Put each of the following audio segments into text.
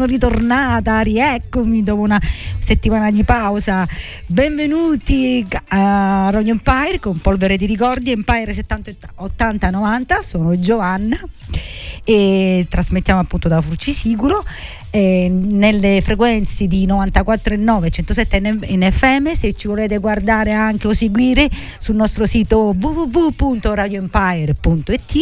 sono ritornata, rieccomi dopo una settimana di pausa. Benvenuti a Radio Empire con Polvere di Ricordi, Empire 70 80 90, sono Giovanna e trasmettiamo appunto da Frucisicuro eh, nelle frequenze di 94,9 e 107 in FM se ci volete guardare anche o seguire sul nostro sito www.radioempire.it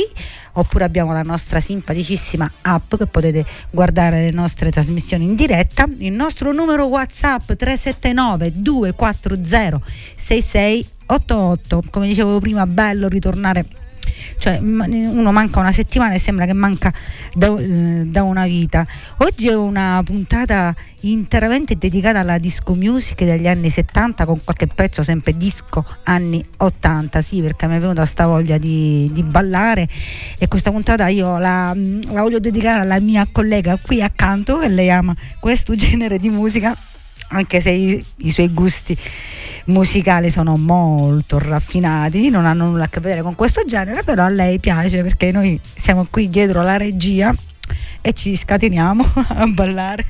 oppure abbiamo la nostra simpaticissima app che potete guardare le nostre trasmissioni in diretta. Il nostro numero whatsapp 379 240 6688 come dicevo prima bello ritornare cioè uno manca una settimana e sembra che manca da, eh, da una vita. Oggi è una puntata interamente dedicata alla disco music degli anni 70 con qualche pezzo sempre disco anni 80 sì perché mi è venuta sta voglia di, di ballare. E questa puntata io la, la voglio dedicare alla mia collega qui accanto che lei ama questo genere di musica anche se i, i suoi gusti musicali sono molto raffinati, non hanno nulla a che vedere con questo genere, però a lei piace perché noi siamo qui dietro la regia e ci scateniamo a ballare,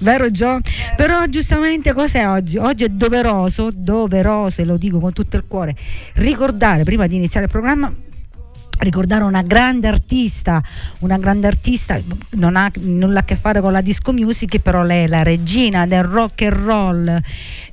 vero Gio? Però giustamente cos'è oggi? Oggi è doveroso, doveroso e lo dico con tutto il cuore, ricordare prima di iniziare il programma ricordare una grande artista, una grande artista, non ha nulla a che fare con la disco music, però lei è la regina del rock and roll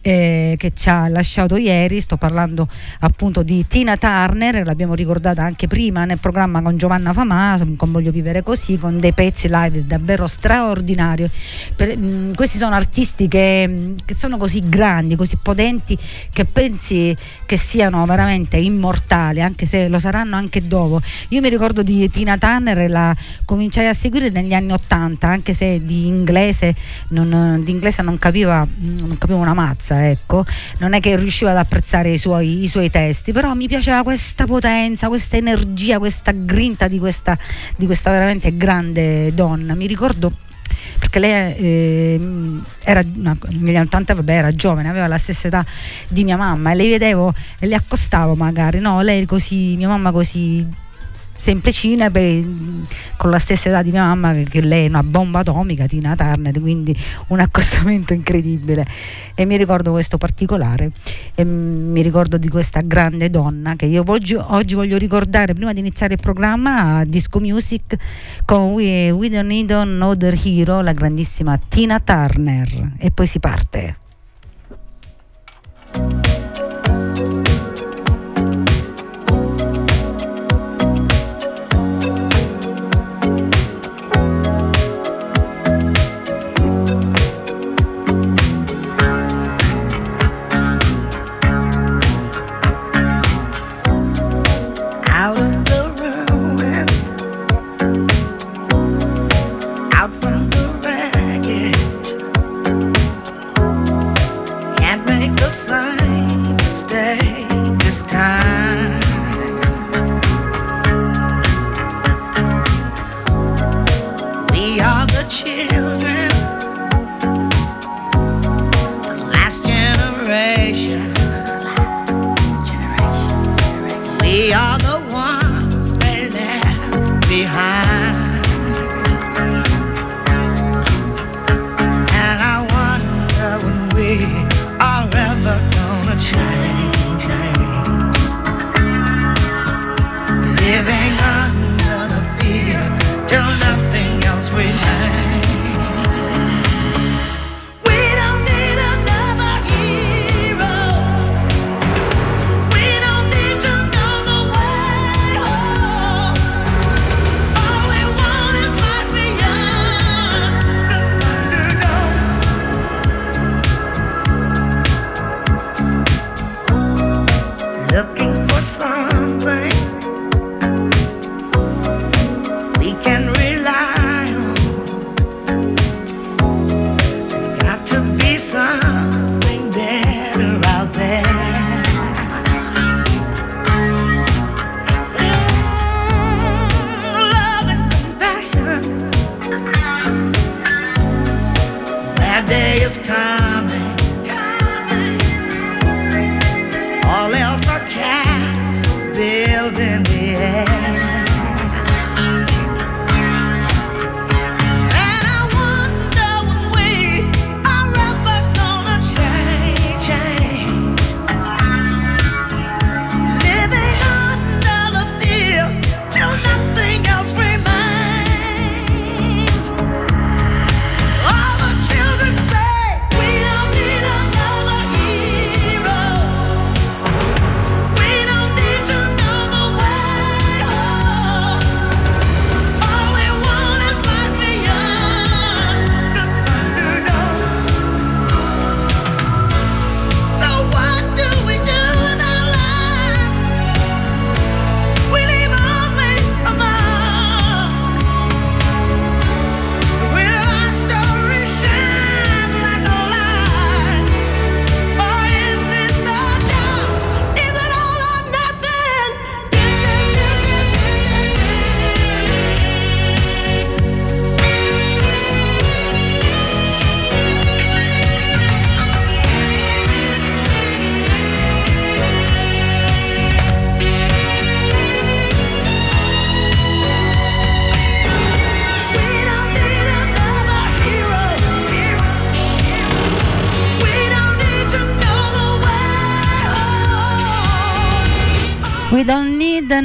eh, che ci ha lasciato ieri, sto parlando appunto di Tina Turner, l'abbiamo ricordata anche prima nel programma con Giovanna Famà, con Voglio vivere così, con dei pezzi live davvero straordinari. Per, mh, mm, questi sono artisti che, mm, che sono così grandi, così potenti, che pensi che siano veramente immortali, anche se lo saranno anche dopo. Io mi ricordo di Tina Turner, la cominciai a seguire negli anni Ottanta, anche se di inglese non, di inglese non capiva, non capiva una mazza, ecco. Non è che riusciva ad apprezzare i suoi, i suoi testi, però mi piaceva questa potenza, questa energia, questa grinta di questa, di questa veramente grande donna. Mi ricordo perché lei eh, era no, negli anni 80 vabbè, era giovane, aveva la stessa età di mia mamma e le vedevo e le accostavo magari, no, lei così, mia mamma così semplicina beh, con la stessa età di mia mamma che, che, lei è una bomba atomica Tina Turner quindi un accostamento incredibile. E mi ricordo questo particolare e mi ricordo di questa grande donna che io oggi, oggi voglio ricordare prima di iniziare il programma Disco Music con We, We Don't Need Another Hero la grandissima Tina Turner. E poi si parte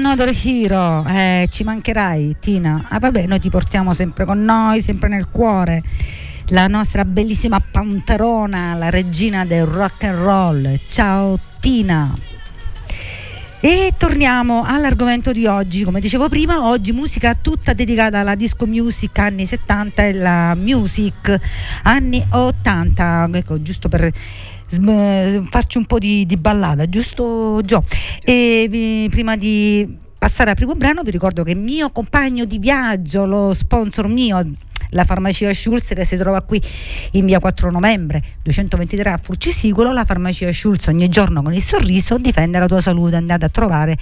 Another Hero, eh, ci mancherai Tina. Ah vabbè, noi ti portiamo sempre con noi, sempre nel cuore. La nostra bellissima panterona, la regina del rock and roll. Ciao Tina. E torniamo all'argomento di oggi, come dicevo prima, oggi musica tutta dedicata alla disco music anni 70 e la music anni 80, ecco, giusto per farci un po' di, di ballata, giusto Gio? E prima di passare al primo brano vi ricordo che il mio compagno di viaggio, lo sponsor mio, la farmacia Schulz che si trova qui in via 4 novembre 223 a Furcisicolo, la farmacia Schulz ogni giorno con il sorriso difende la tua salute, andate a trovare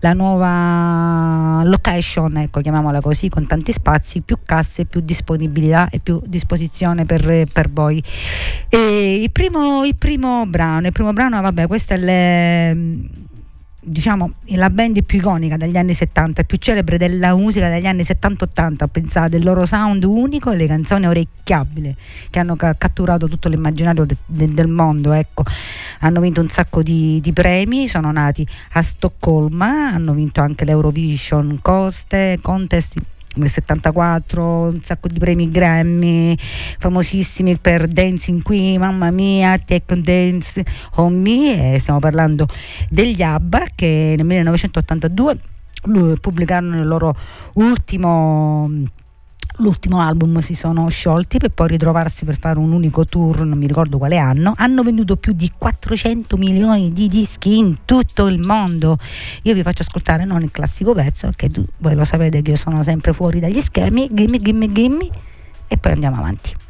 la nuova location, ecco chiamiamola così, con tanti spazi, più casse, più disponibilità e più disposizione per, per voi. E il, primo, il primo brano, il primo brano, vabbè, questo è le diciamo la band più iconica degli anni 70 più celebre della musica degli anni 70-80 pensate il loro sound unico e le canzoni orecchiabili che hanno ca- catturato tutto l'immaginario de- de- del mondo ecco. Hanno vinto un sacco di, di, premi sono nati a Stoccolma hanno vinto anche l'Eurovision Coste Contest nel 74, un sacco di premi Grammy, famosissimi per Dancing Qui, mamma mia, Take Dance on Me, e stiamo parlando degli ABBA che nel 1982 pubblicarono il loro ultimo l'ultimo album si sono sciolti per poi ritrovarsi per fare un unico tour, non mi ricordo quale anno, hanno venduto più di 400 milioni di dischi in tutto il mondo. Io vi faccio ascoltare non il classico pezzo, perché tu, voi lo sapete che io sono sempre fuori dagli schemi, gimme, gimme, gimme, e poi andiamo avanti.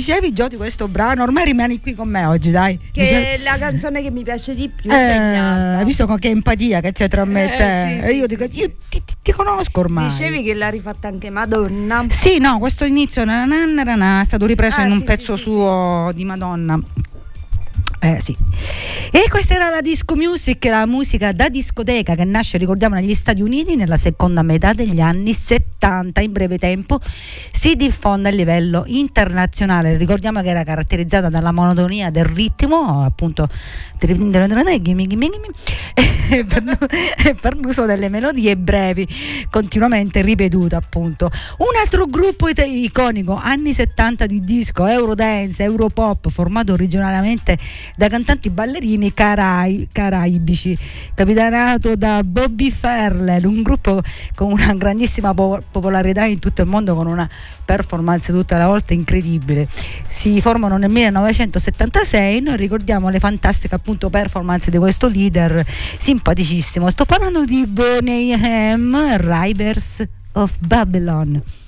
Dicevi Gio di questo brano? Ormai rimani qui con me oggi, dai. Che Dicevi... è la canzone che mi piace di più. Eh, hai visto con che empatia che c'è tra me e te? Eh, sì, e io dico, io ti, ti- ti conosco ormai. Dicevi che l'ha rifatta anche Madonna. Sì, no, questo inizio na, na, na, è stato ripreso Ah, in un sì, pezzo sì, suo di Madonna. Eh sì. E questa era la disco music, la musica da discoteca che nasce, ricordiamo, negli Stati Uniti nella seconda metà degli anni 70. In breve tempo si diffonde a livello internazionale. Ricordiamo che era caratterizzata dalla monotonia del ritmo, appunto, per l'uso delle melodie brevi, continuamente ripetute, appunto. Un altro gruppo iconico, anni 70 di disco, Eurodance, Europop, formato originariamente da cantanti ballerini carai- caraibici, capitanato da Bobby Ferrell, un gruppo con una grandissima po- popolarità in tutto il mondo, con una performance tutta la volta incredibile. Si formano nel 1976, noi ricordiamo le fantastiche appunto performance di questo leader simpaticissimo. Sto parlando di Boney M, Riders of Babylon.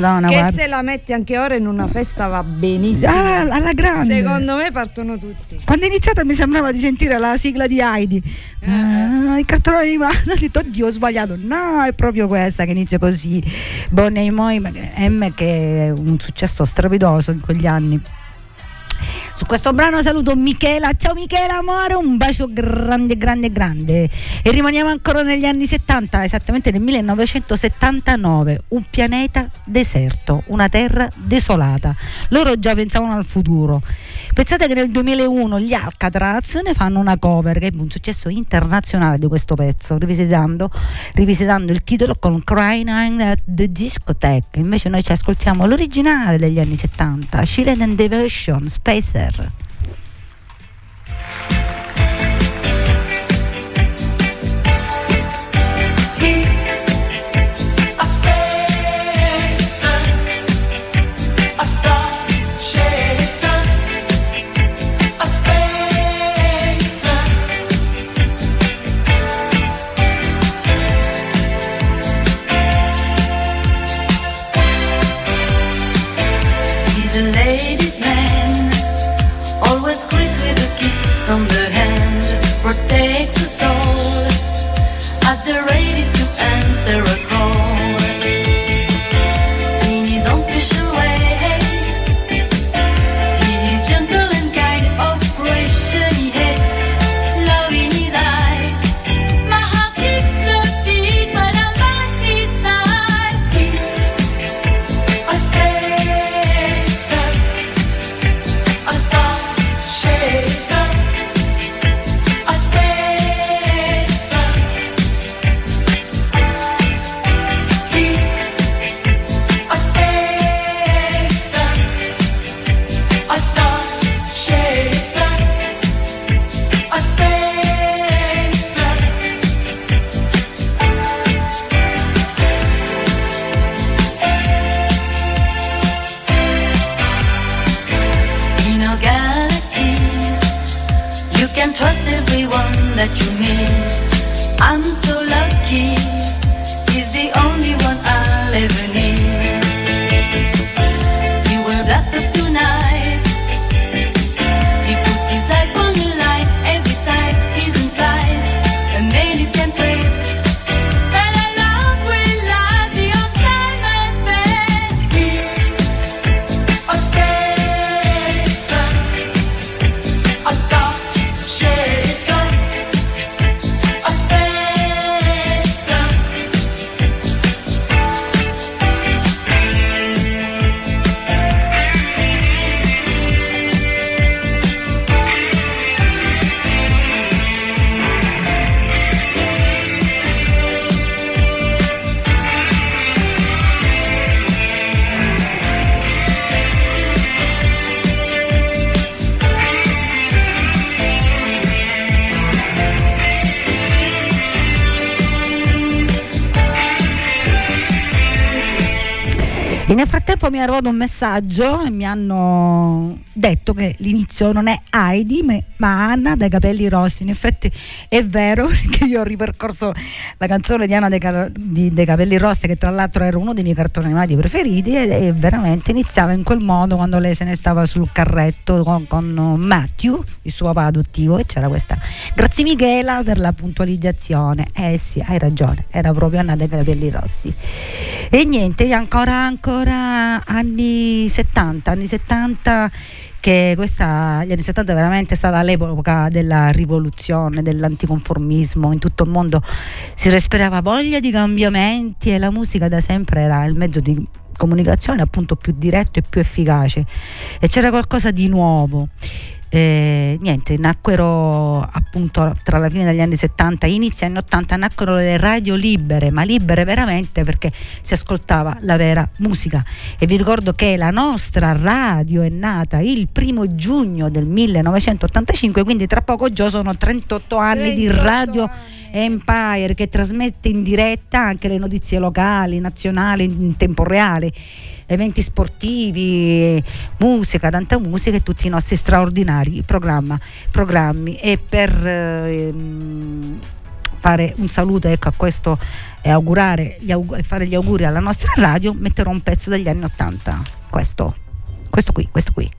Madonna, Che guarda. se la metti anche ora in una festa va benissimo. Alla, alla grande. Secondo me partono tutti. Quando è iniziata mi sembrava di sentire la sigla di Heidi. Ah, il cartone animato. Ho detto, oddio, ho sbagliato. No, è proprio questa che inizia così. Bonnie Moi, M che è un successo strepitoso in quegli anni. Su questo brano saluto Michela, ciao Michela amore, un bacio grande grande grande e rimaniamo ancora negli anni 70, esattamente nel 1979, un pianeta deserto, una terra desolata. Loro già pensavano al futuro. Pensate che nel 2001 gli Alcatraz ne fanno una cover che è un successo internazionale di questo pezzo, rivisitando, rivisitando il titolo con Crying at the Discotheque. Invece noi ci ascoltiamo l'originale degli anni 70, Chilen and Devotion, Spacer. A mi è arrivato un messaggio e mi hanno detto che l'inizio non è Heidi ma- ma Anna dai capelli rossi. In effetti è vero perché io ho ripercorso la canzone di Anna dei, Ca- di- dei capelli rossi che tra l'altro era uno dei miei cartoni animati preferiti e, e veramente iniziava in quel modo quando lei se ne stava sul carretto con, con Matthew, il suo papà adottivo e c'era questa. Grazie Michela per la puntualizzazione. Eh sì, hai ragione, era proprio Anna dei capelli rossi. E niente, ancora, ancora anni 70, anni 70 che questa, gli anni 70 veramente è stata l'epoca della rivoluzione, dell'anticonformismo, in tutto il mondo si respirava voglia di cambiamenti e la musica da sempre era il mezzo di comunicazione appunto più diretto e più efficace e c'era qualcosa di nuovo. Eh, niente, nacquero appunto tra la fine degli anni 70 e inizio anni 80 nacquero le radio libere, ma libere veramente perché si ascoltava la vera musica. E vi ricordo che la nostra radio è nata il primo giugno del 1985, quindi tra poco già sono 38 anni di 38 radio anni. Empire che trasmette in diretta anche le notizie locali, nazionali in tempo reale, eventi sportivi, musica, tanta musica e tutti i nostri straordinari programmi. E per ehm, fare un saluto ecco, a questo e augurare, aug- fare gli auguri alla nostra radio metterò un pezzo degli anni 80. Questo, questo qui, questo qui.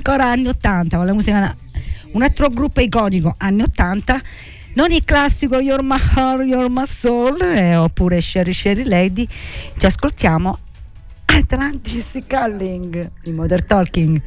ancora anni 80, con la musica un altro gruppo iconico anni 80 non il classico Your My Heart, Your My Soul eh, oppure Sherry Sherry Lady. Ci ascoltiamo Atlantis Calling in Modern Talking.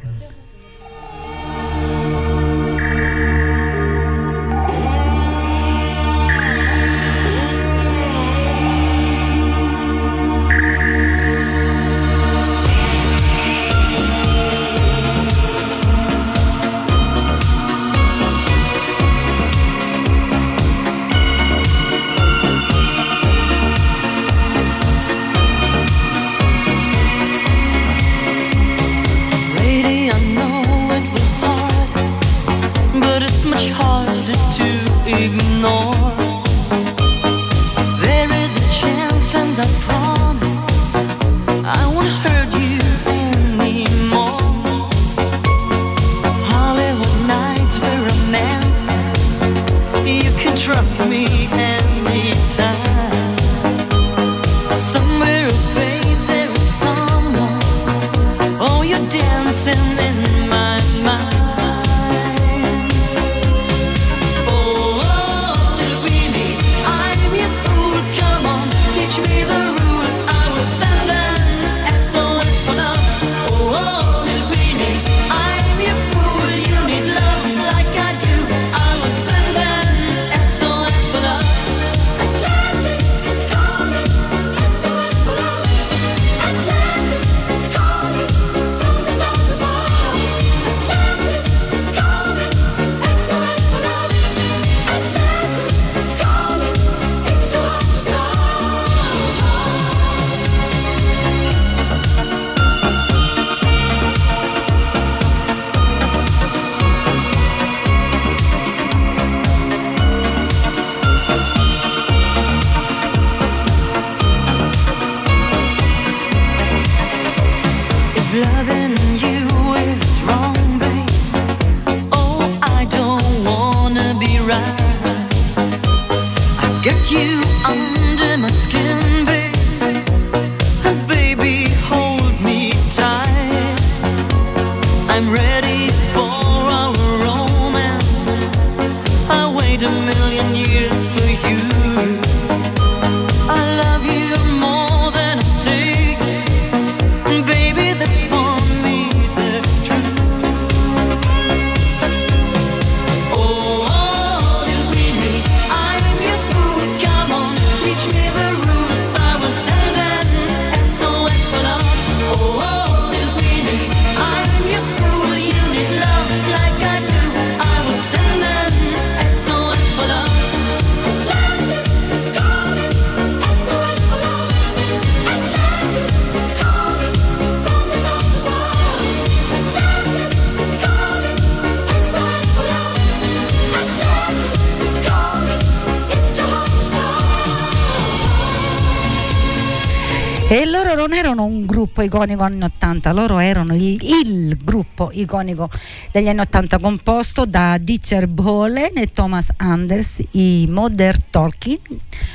Iconico anni 80, loro erano il, il gruppo iconico degli anni 80 composto da Ditcher Bohlen e Thomas Anders, i Modern Talking.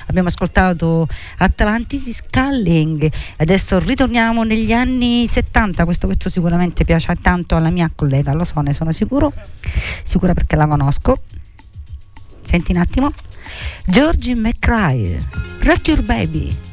Abbiamo ascoltato Atlantis Sculling. Adesso ritorniamo negli anni 70, questo pezzo sicuramente piace tanto alla mia collega, lo so, ne sono sicuro, sicura perché la conosco. Senti un attimo. Georgie McCrae, Rock Your Baby.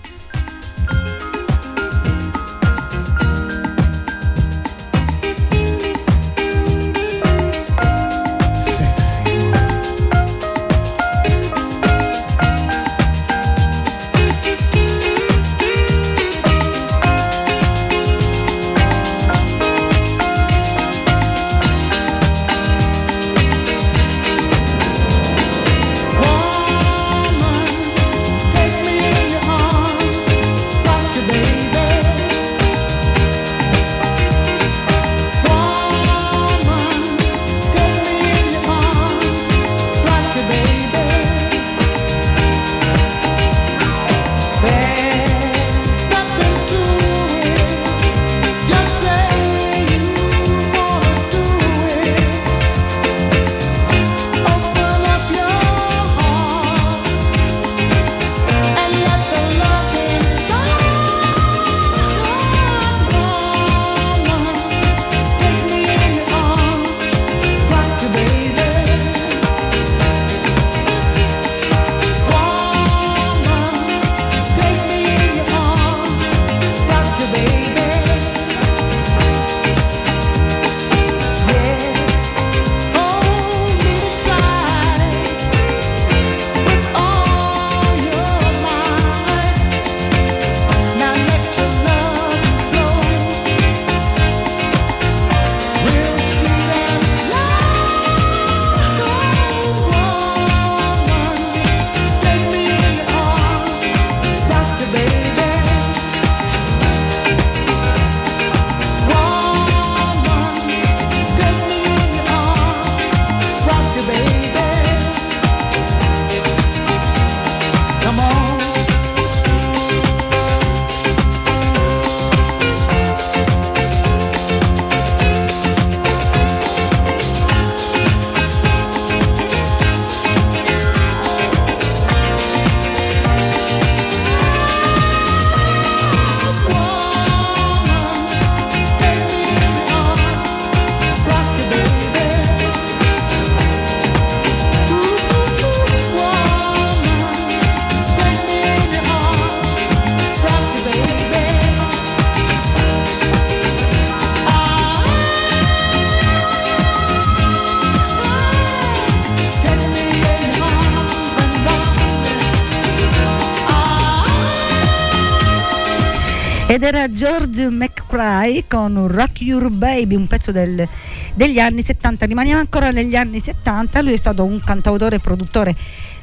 Era George McCrae con Rock Your Baby, un pezzo del- degli anni 70. Rimaniamo ancora negli anni 70. Lui è stato un cantautore e produttore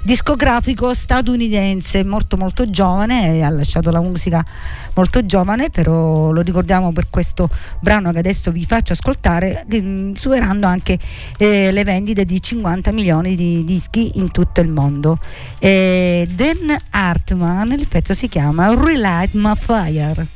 discografico statunitense, molto molto giovane, ha lasciato la musica molto giovane, però lo ricordiamo per questo brano che adesso vi faccio ascoltare, mm, superando anche eh, le vendite di 50 milioni di dischi in tutto il mondo. E Dan Hartman, il pezzo si chiama Relight My Fire.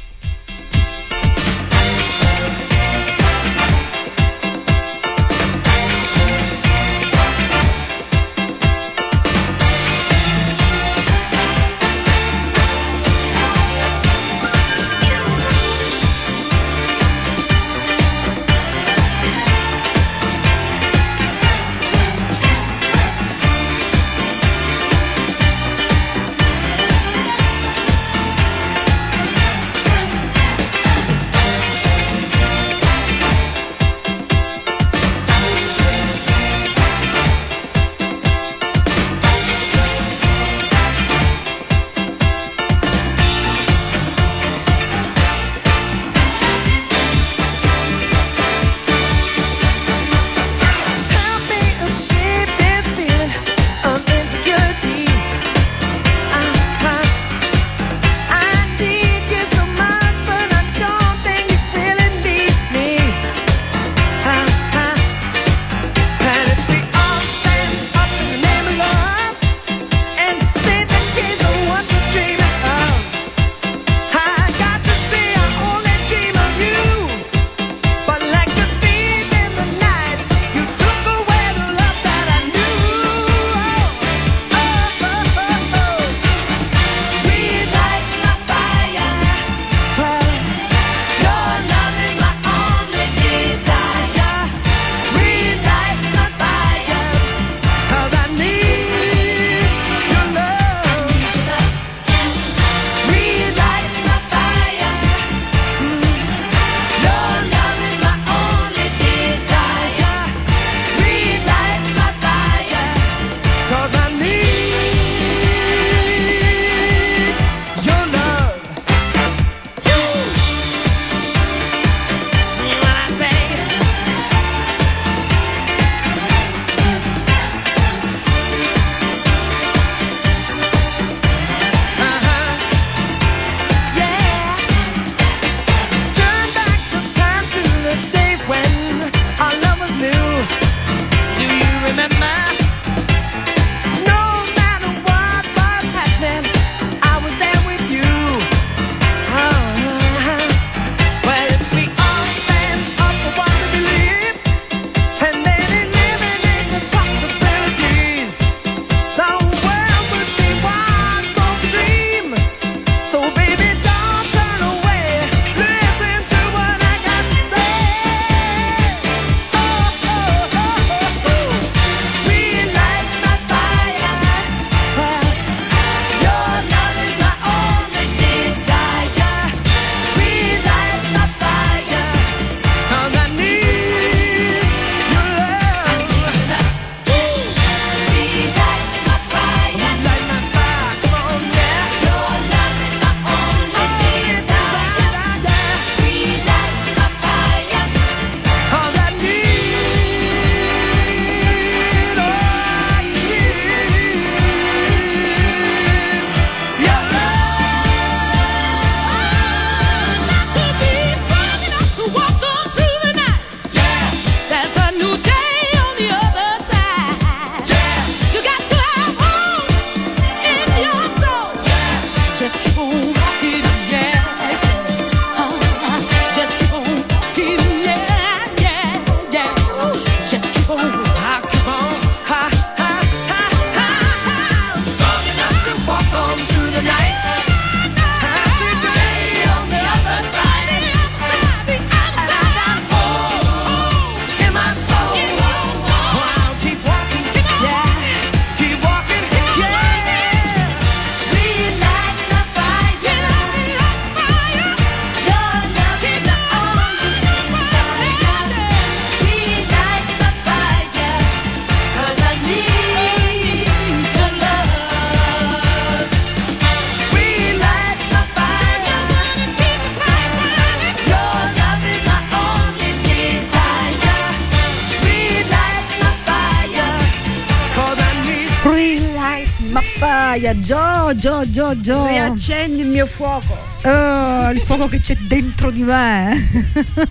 Gio, Gio, Gio, Gio. Riaccendi il mio fuoco. Oh, il fuoco che c'è dentro di me.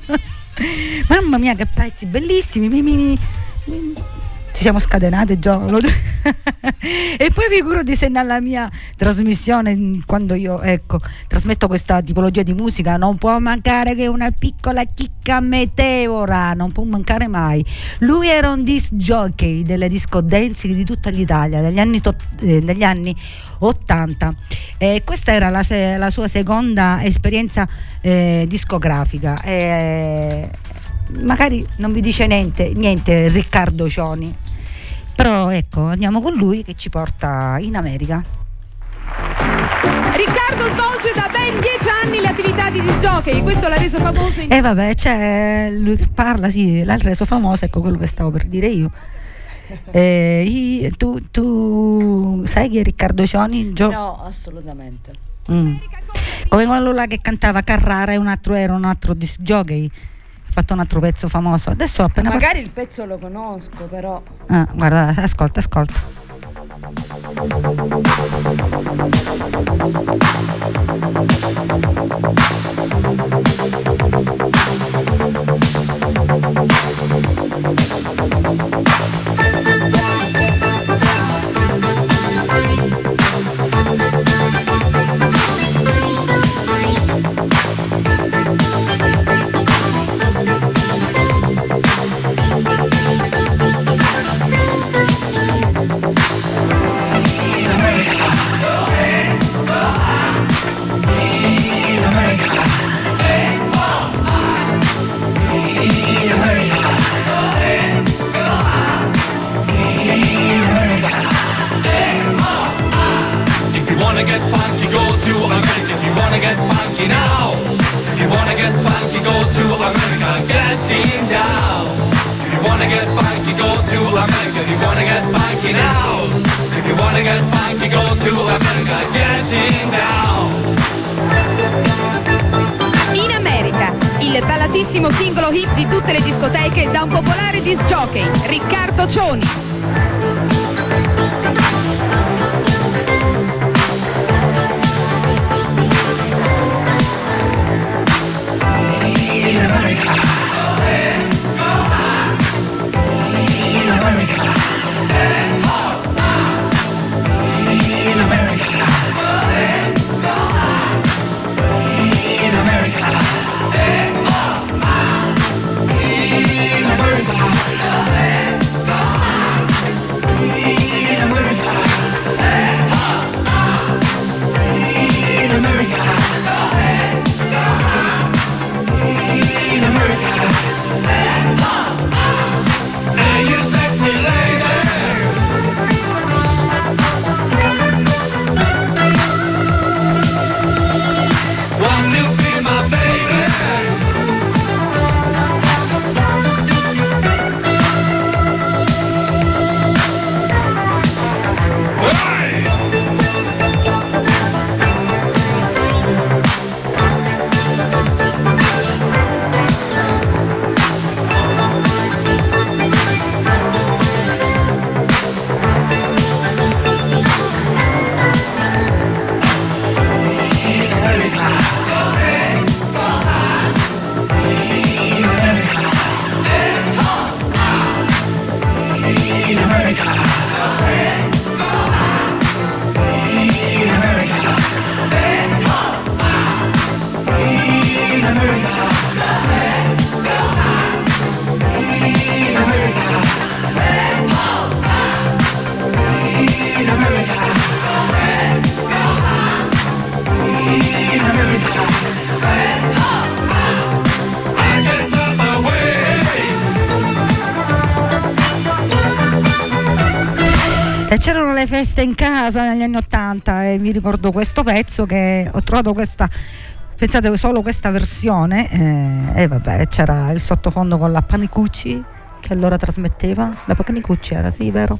Mamma mia, che pezzi bellissimi. Mi, mi, mi- Ci siamo scatenate. Lo- e poi figurati se nella mia trasmissione, quando io ecco, trasmetto questa tipologia di musica, non può mancare che una piccola chicca meteora, non può mancare mai. Lui era un disc jockey delle disco dancing di tutta l'Italia degli anni, to- eh, anni 80. E questa era la, se- la sua seconda esperienza eh, discografica. Magari non vi dice niente, niente Riccardo Cioni. Però ecco, andiamo con lui che ci porta in America. Riccardo svolge da ben dieci anni le attività di disc jockey, questo l'ha reso famoso in E vabbè, c'è lui che parla, sì, l'ha reso famoso, ecco quello che stavo per dire io. Eh, tu, tu sai chi è Riccardo Cioni? Gio- No, assolutamente. Mm. Come quello là che cantava Carrara e un altro era un altro disc jockey. Fatto un altro pezzo famoso. Adesso ho appena Magari il pezzo lo conosco, però. Ah, guarda, ascolta, ascolta. If le feste in casa negli anni 80 e mi ricordo questo pezzo che ho trovato questa pensate solo questa versione eh, e vabbè c'era il sottofondo con la Panicucci che allora trasmetteva. La Panicucci era sì vero?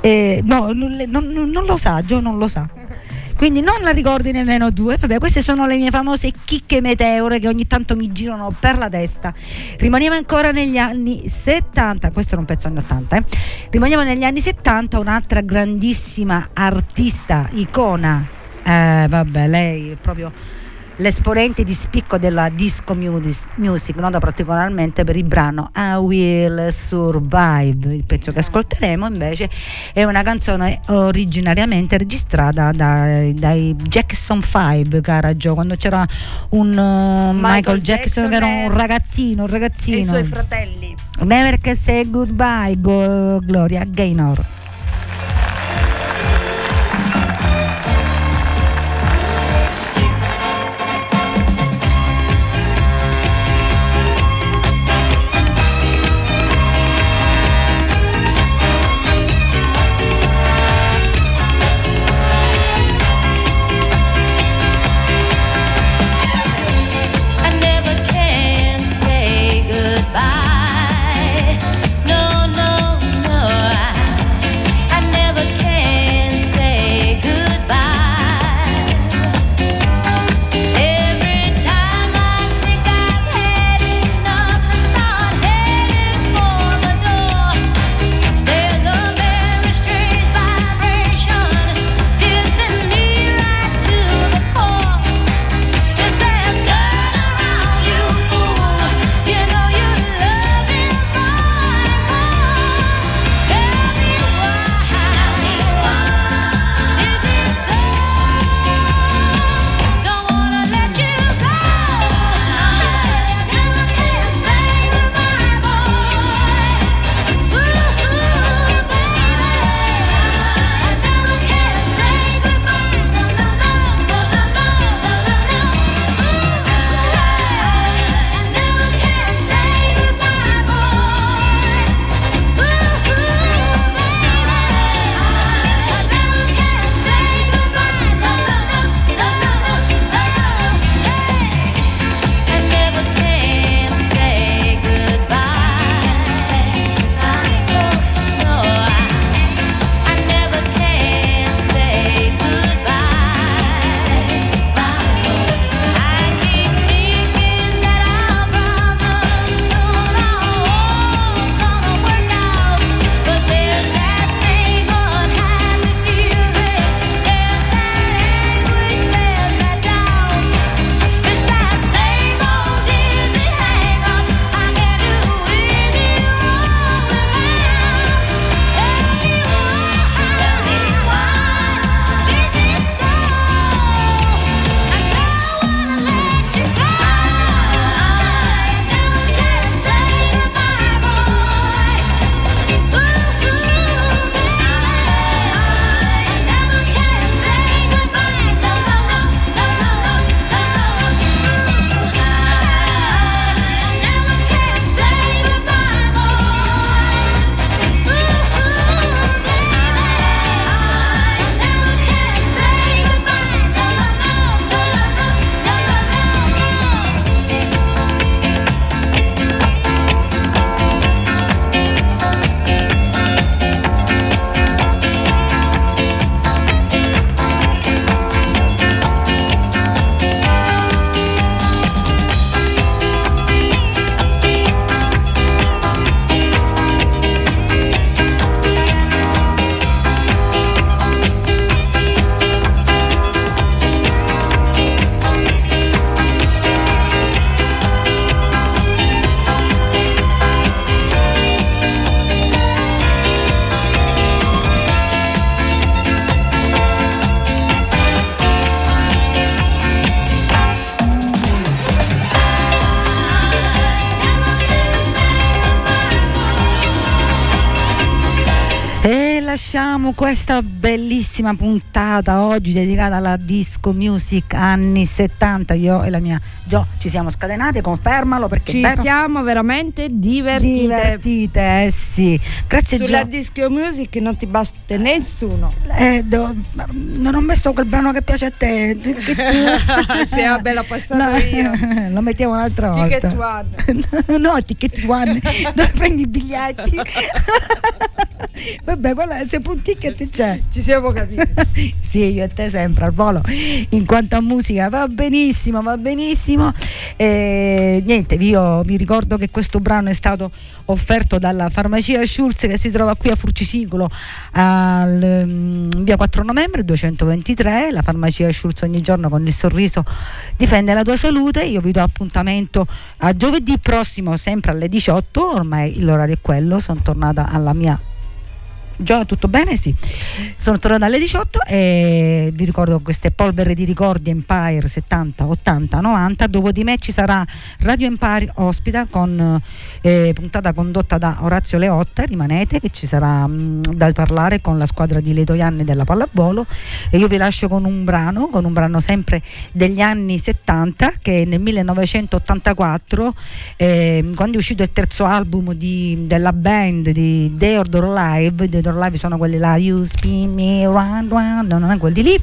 E, no non- non- non lo sa Gio non lo sa quindi non la ricordi nemmeno tu. E vabbè, queste sono le mie famose chicche meteore che ogni tanto mi girano per la testa. Rimaniamo ancora negli anni 70, questo era un pezzo anni 80, eh. Rimaniamo negli anni 70, un'altra grandissima artista, icona. Eh, vabbè, lei è proprio l'esponente di spicco della disco music, noto particolarmente per il brano I Will Survive. Il pezzo che ascolteremo invece è una canzone originariamente registrata dai, dai Jackson 5, cara Gio, quando c'era un uh, Michael, Jackson, Jackson che era un ragazzino, un E i ragazzino. suoi fratelli. Never can say goodbye, go- Gloria Gaynor. Questa bellissima puntata oggi dedicata alla disco music anni 70. Io e la mia Gio ci siamo scatenate, confermalo perché Ci siamo veramente divertite. divertite, eh sì. Grazie Sulla Gio. disco music non ti basta nessuno. Eh, do- non ho messo quel brano che piace a te. Che tu- Sì, vabbè, l'ho passato io. Lo mettiamo un'altra volta. Ticket one. no, ticket one. Dove prendi i biglietti? Vabbè, quella se un ticket c'è. Ci siamo capiti. sì, io e te sempre al volo. In quanto a musica va benissimo, va benissimo. Eh, niente, io vi ricordo che questo brano è stato offerto dalla farmacia Schulz che si trova qui a Furcisicolo al mm, via 4 novembre 223. La farmacia Schulz ogni giorno con il sorriso difende la tua salute. Io vi do appuntamento a giovedì prossimo, sempre alle 18. Ormai l'orario è quello. Sono tornata alla mia Gio, tutto bene? Sì. Sono tornata alle 18 e vi ricordo queste polvere di ricordi Empire 70, 80, 90. Dopo di me ci sarà Radio Empire ospita con eh, puntata condotta da Orazio Leotta. Rimanete che ci sarà mh, da parlare con la squadra di Letoianni della pallavolo. E io vi lascio con un brano, con un brano sempre degli anni 70 che nel 1984, eh, quando è uscito il terzo album di- della band di Deodor Live, Deodor Live sono quelli là, You Spin Me Round Round, no, non è quelli lì.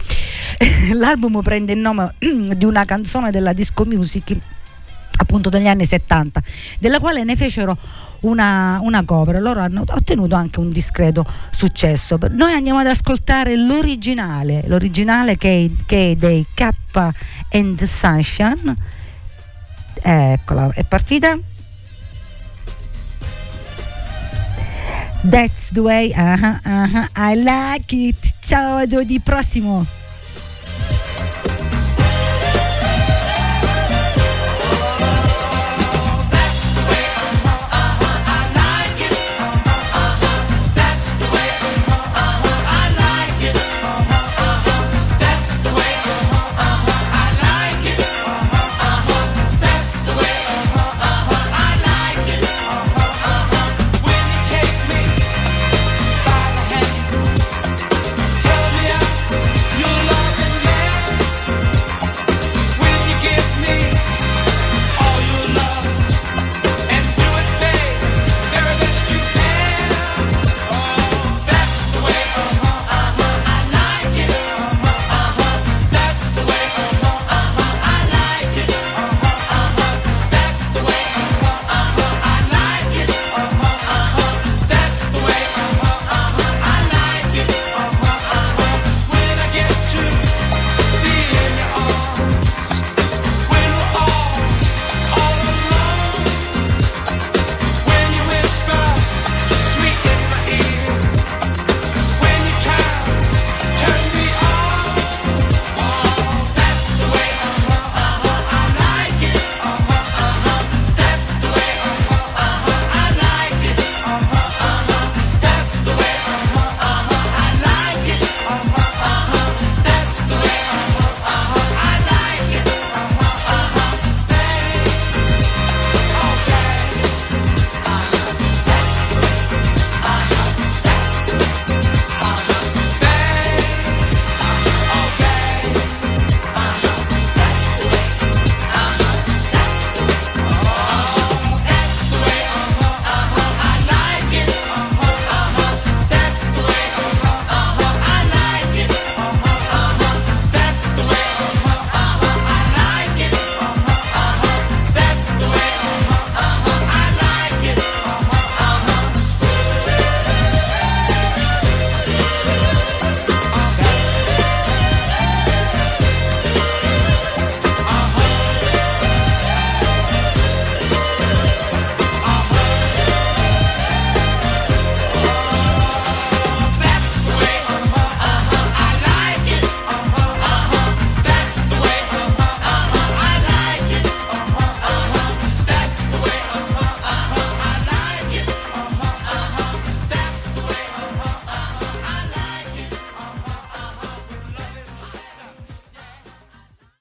L'album prende il nome di una canzone della disco music appunto degli anni 70 della quale ne fecero una, una cover. Loro hanno ottenuto anche un discreto successo. Noi andiamo ad ascoltare l'originale l'originale che è, che è dei K and Sunshine. Eccola è partita That's the way, uh-huh, uh-huh, I like it. Ciao, a giovedì prossimo.